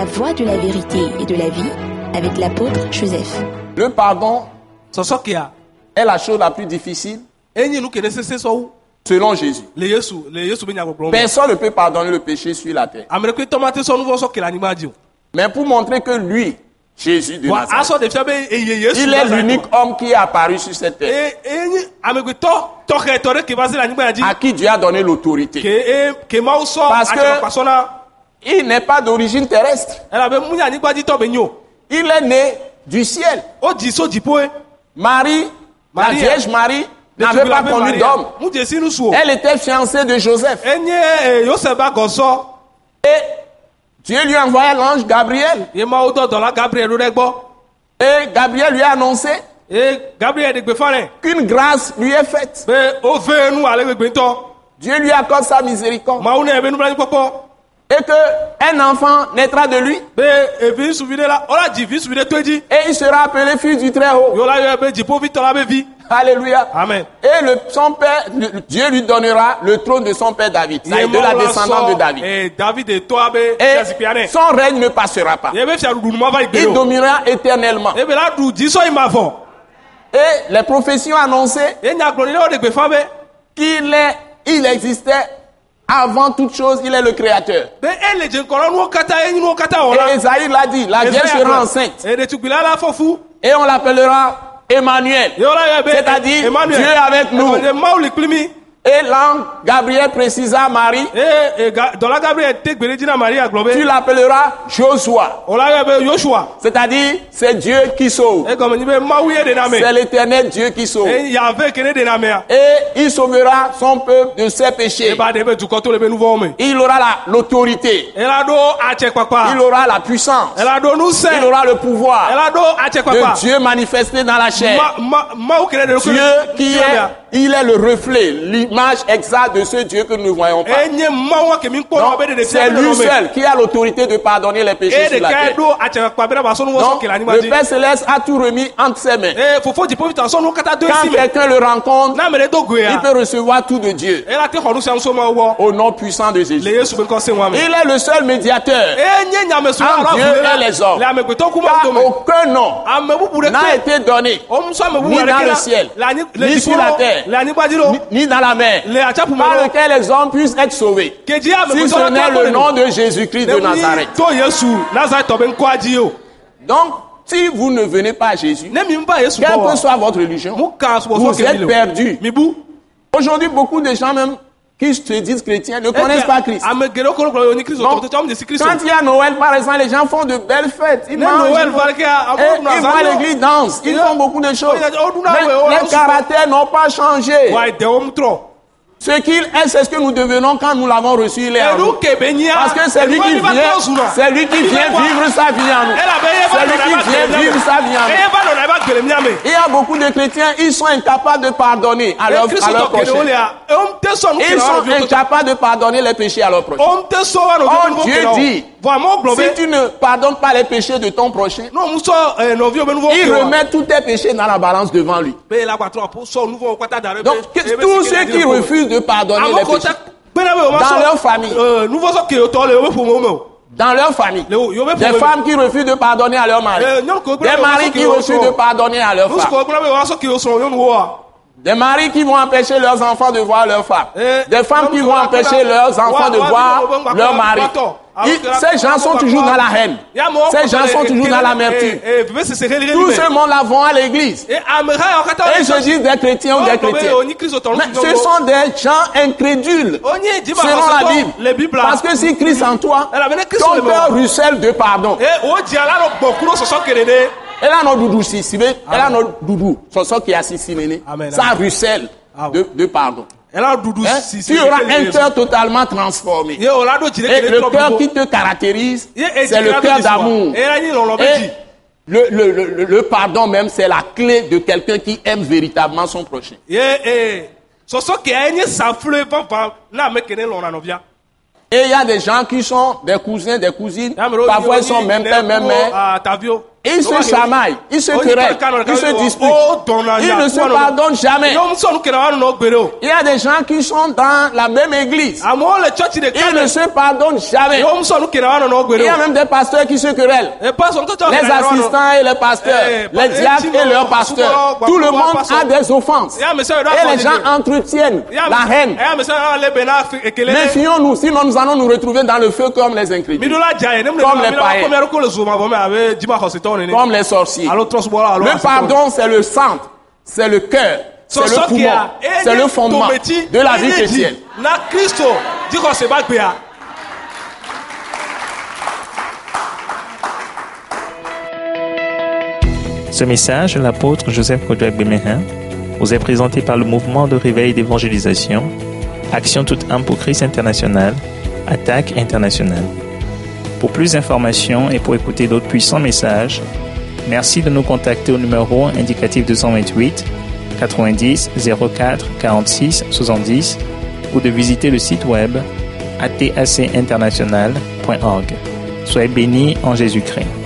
La voie de la vérité et de la vie avec l'apôtre Joseph. Le pardon est la chose la plus difficile selon Jésus. Personne ne peut pardonner le péché sur la terre. Mais pour montrer que lui, Jésus de Nazareth, il est l'unique homme qui est apparu sur cette terre, e à qui Dieu a donné l'autorité. e Parce que- Il n'est pas d'origine terrestre. elabe mu nye anyigba dzi tɔ be nyo Il est né du ciel. o dzi so dziƒoe Marie, la. Vierge Marie, n'avait pas connu d'homme. o Elle était fiancée de Joseph. e, ba gɔsɔ Et Dieu lui a envoyé l'ange Gabriel. Et Gabriel lui a annoncé qu'une grâce lui est faite. Dieu lui accorde sa miséricorde. Et qu'un enfant naîtra de lui. Et il sera appelé fils du Très-Haut. Alléluia. amen Et le, son père, le- Dieu lui donnera le trône de son père David. Ça est de la descendance de David. e david de tɔa be Et nɛ son règne ne passera pas. gbe Il dominera éternellement. e vɔ Et les prophéties ont annoncé qu'il est, il existait avant toute chose, il est le créateur. Et Esaïe l'a dit, la Vierge sera enceinte. Et on l'appellera Emmanuel. C'est-à-dire. Dieu avec nous. Et l'ange Gabriel précisa à Marie, tu l'appelleras Joshua. C'est-à-dire, c'est Dieu qui sauve. C'est l'éternel Dieu qui sauve. Et il sauvera son peuple de ses péchés. Il aura la- l'autorité. Il aura la puissance. Il aura le pouvoir de Dieu manifesté dans la chair. Dieu qui est, il est le reflet, l'image exacte de ce Dieu que nous ne voyons pas. c'est lui seul qui a l'autorité de pardonner les péchés sur la terre. le Père Céleste a tout remis entre ses mains. Quand quelqu'un le rencontre, il peut recevoir tout de Dieu au nom puissant de Jésus. Il est le seul médiateur. Entre Dieu et les hommes. Car aucun nom ɖe n'a été donné, Ni dans le ciel, ni sur la terre. ni, ni dans la mer, par lequel les hommes puissent être sauvés. Si ce n'est le nom de Jésus-Christ de Nazareth. to yesu nazaretɔ be ŋkɔa dzi o Donc, si vous ne venez pas à Jésus, quelle que soit votre religion, vous êtes bu Aujourd'hui, beaucoup de gens même qui se disent chrétiens ne connaissent pas Christ. Donc, Quand il y a Noël, par exemple, les gens font de belles fêtes. Ils mangent, noël ils, vont à l'église, dansent, ils font beaucoup de choses. Mais les caractères n'ont pas changé. Ce qu'il est, c'est ce que nous devenons quand nous l'avons reçu. Il est nous. Parce que c'est lui qui vient, c'est lui qui vient vivre sa vie en nous. C'est lui qui vient vivre sa vie en nous. Il y a beaucoup de chrétiens, ils sont incapables de pardonner à leur, à leur prochain. Ils sont incapables de pardonner les péchés à leur prochain. Oh, Dieu dit, Si tu ne pardonnes pas les péchés de ton prochain, nuwo il remet tous tes péchés dans la balance devant lui. Donc, que- tous ceux qui refusent de pardonner les péchés, ma Dans leur famille. dans leur famille, des femmes qui refusent de pardonner à leur mari, ko des maris qui refusent de pardonner à leur femme, des maris qui vont empêcher leurs enfants de voir leur femme, des femmes qui vont empêcher leurs enfants de voir leur mari. Ces gens sont toujours dans la haine. Ces gens sont toujours dans l'amertume. Tout ce monde-là vont à l'église. Et se disent des chrétiens ou des chrétiens. Mais ce sont des gens incrédules. Selon la Bible. Parce que si Christ en toi, ton cœur ruisselle de pardon. Et là, notre doudou, si, si, et là, notre doudou, sort qui si, Amen, ça ruisselle de, de pardon. Hein? Tu auras un cœur totalement transformé. Et le cœur qui te caractérise, c'est le cœur d'amour. Et le, le, le, le pardon même, c'est la clé de quelqu'un qui aime véritablement son prochain. Et il y a des gens qui sont des cousins, des cousines, parfois ils sont même père, même kuro, mère. ah. Ils se chamaillent, ils se querellent, ils se disputent. Ils ne se pardonnent jamais. Il y a des gens qui sont dans la même église. Ils ne se pardonnent jamais. Il y a même des pasteurs qui se querellent. Les assistants et les pasteurs, les diacres et leurs pasteurs. Tout le monde a des offenses. Et les gens entretiennent la haine. Méfions-nous, sinon nous allons nous retrouver dans le feu comme les incrédules. Comme les païens comme les sorciers. Le pardon, c'est le centre, c'est le cœur, c'est le poumon, c'est le fondement de la vie chrétienne. Ce message de l'apôtre Joseph Kodouak Bemehin vous est présenté par le mouvement de réveil d'évangélisation, Action toute âme pour Christ international, Attaque internationale. Pour plus d'informations et pour écouter d'autres puissants messages, merci de nous contacter au numéro indicatif 228 90 04 46 70 ou de visiter le site web atacinternational.org. Soyez bénis en Jésus-Christ.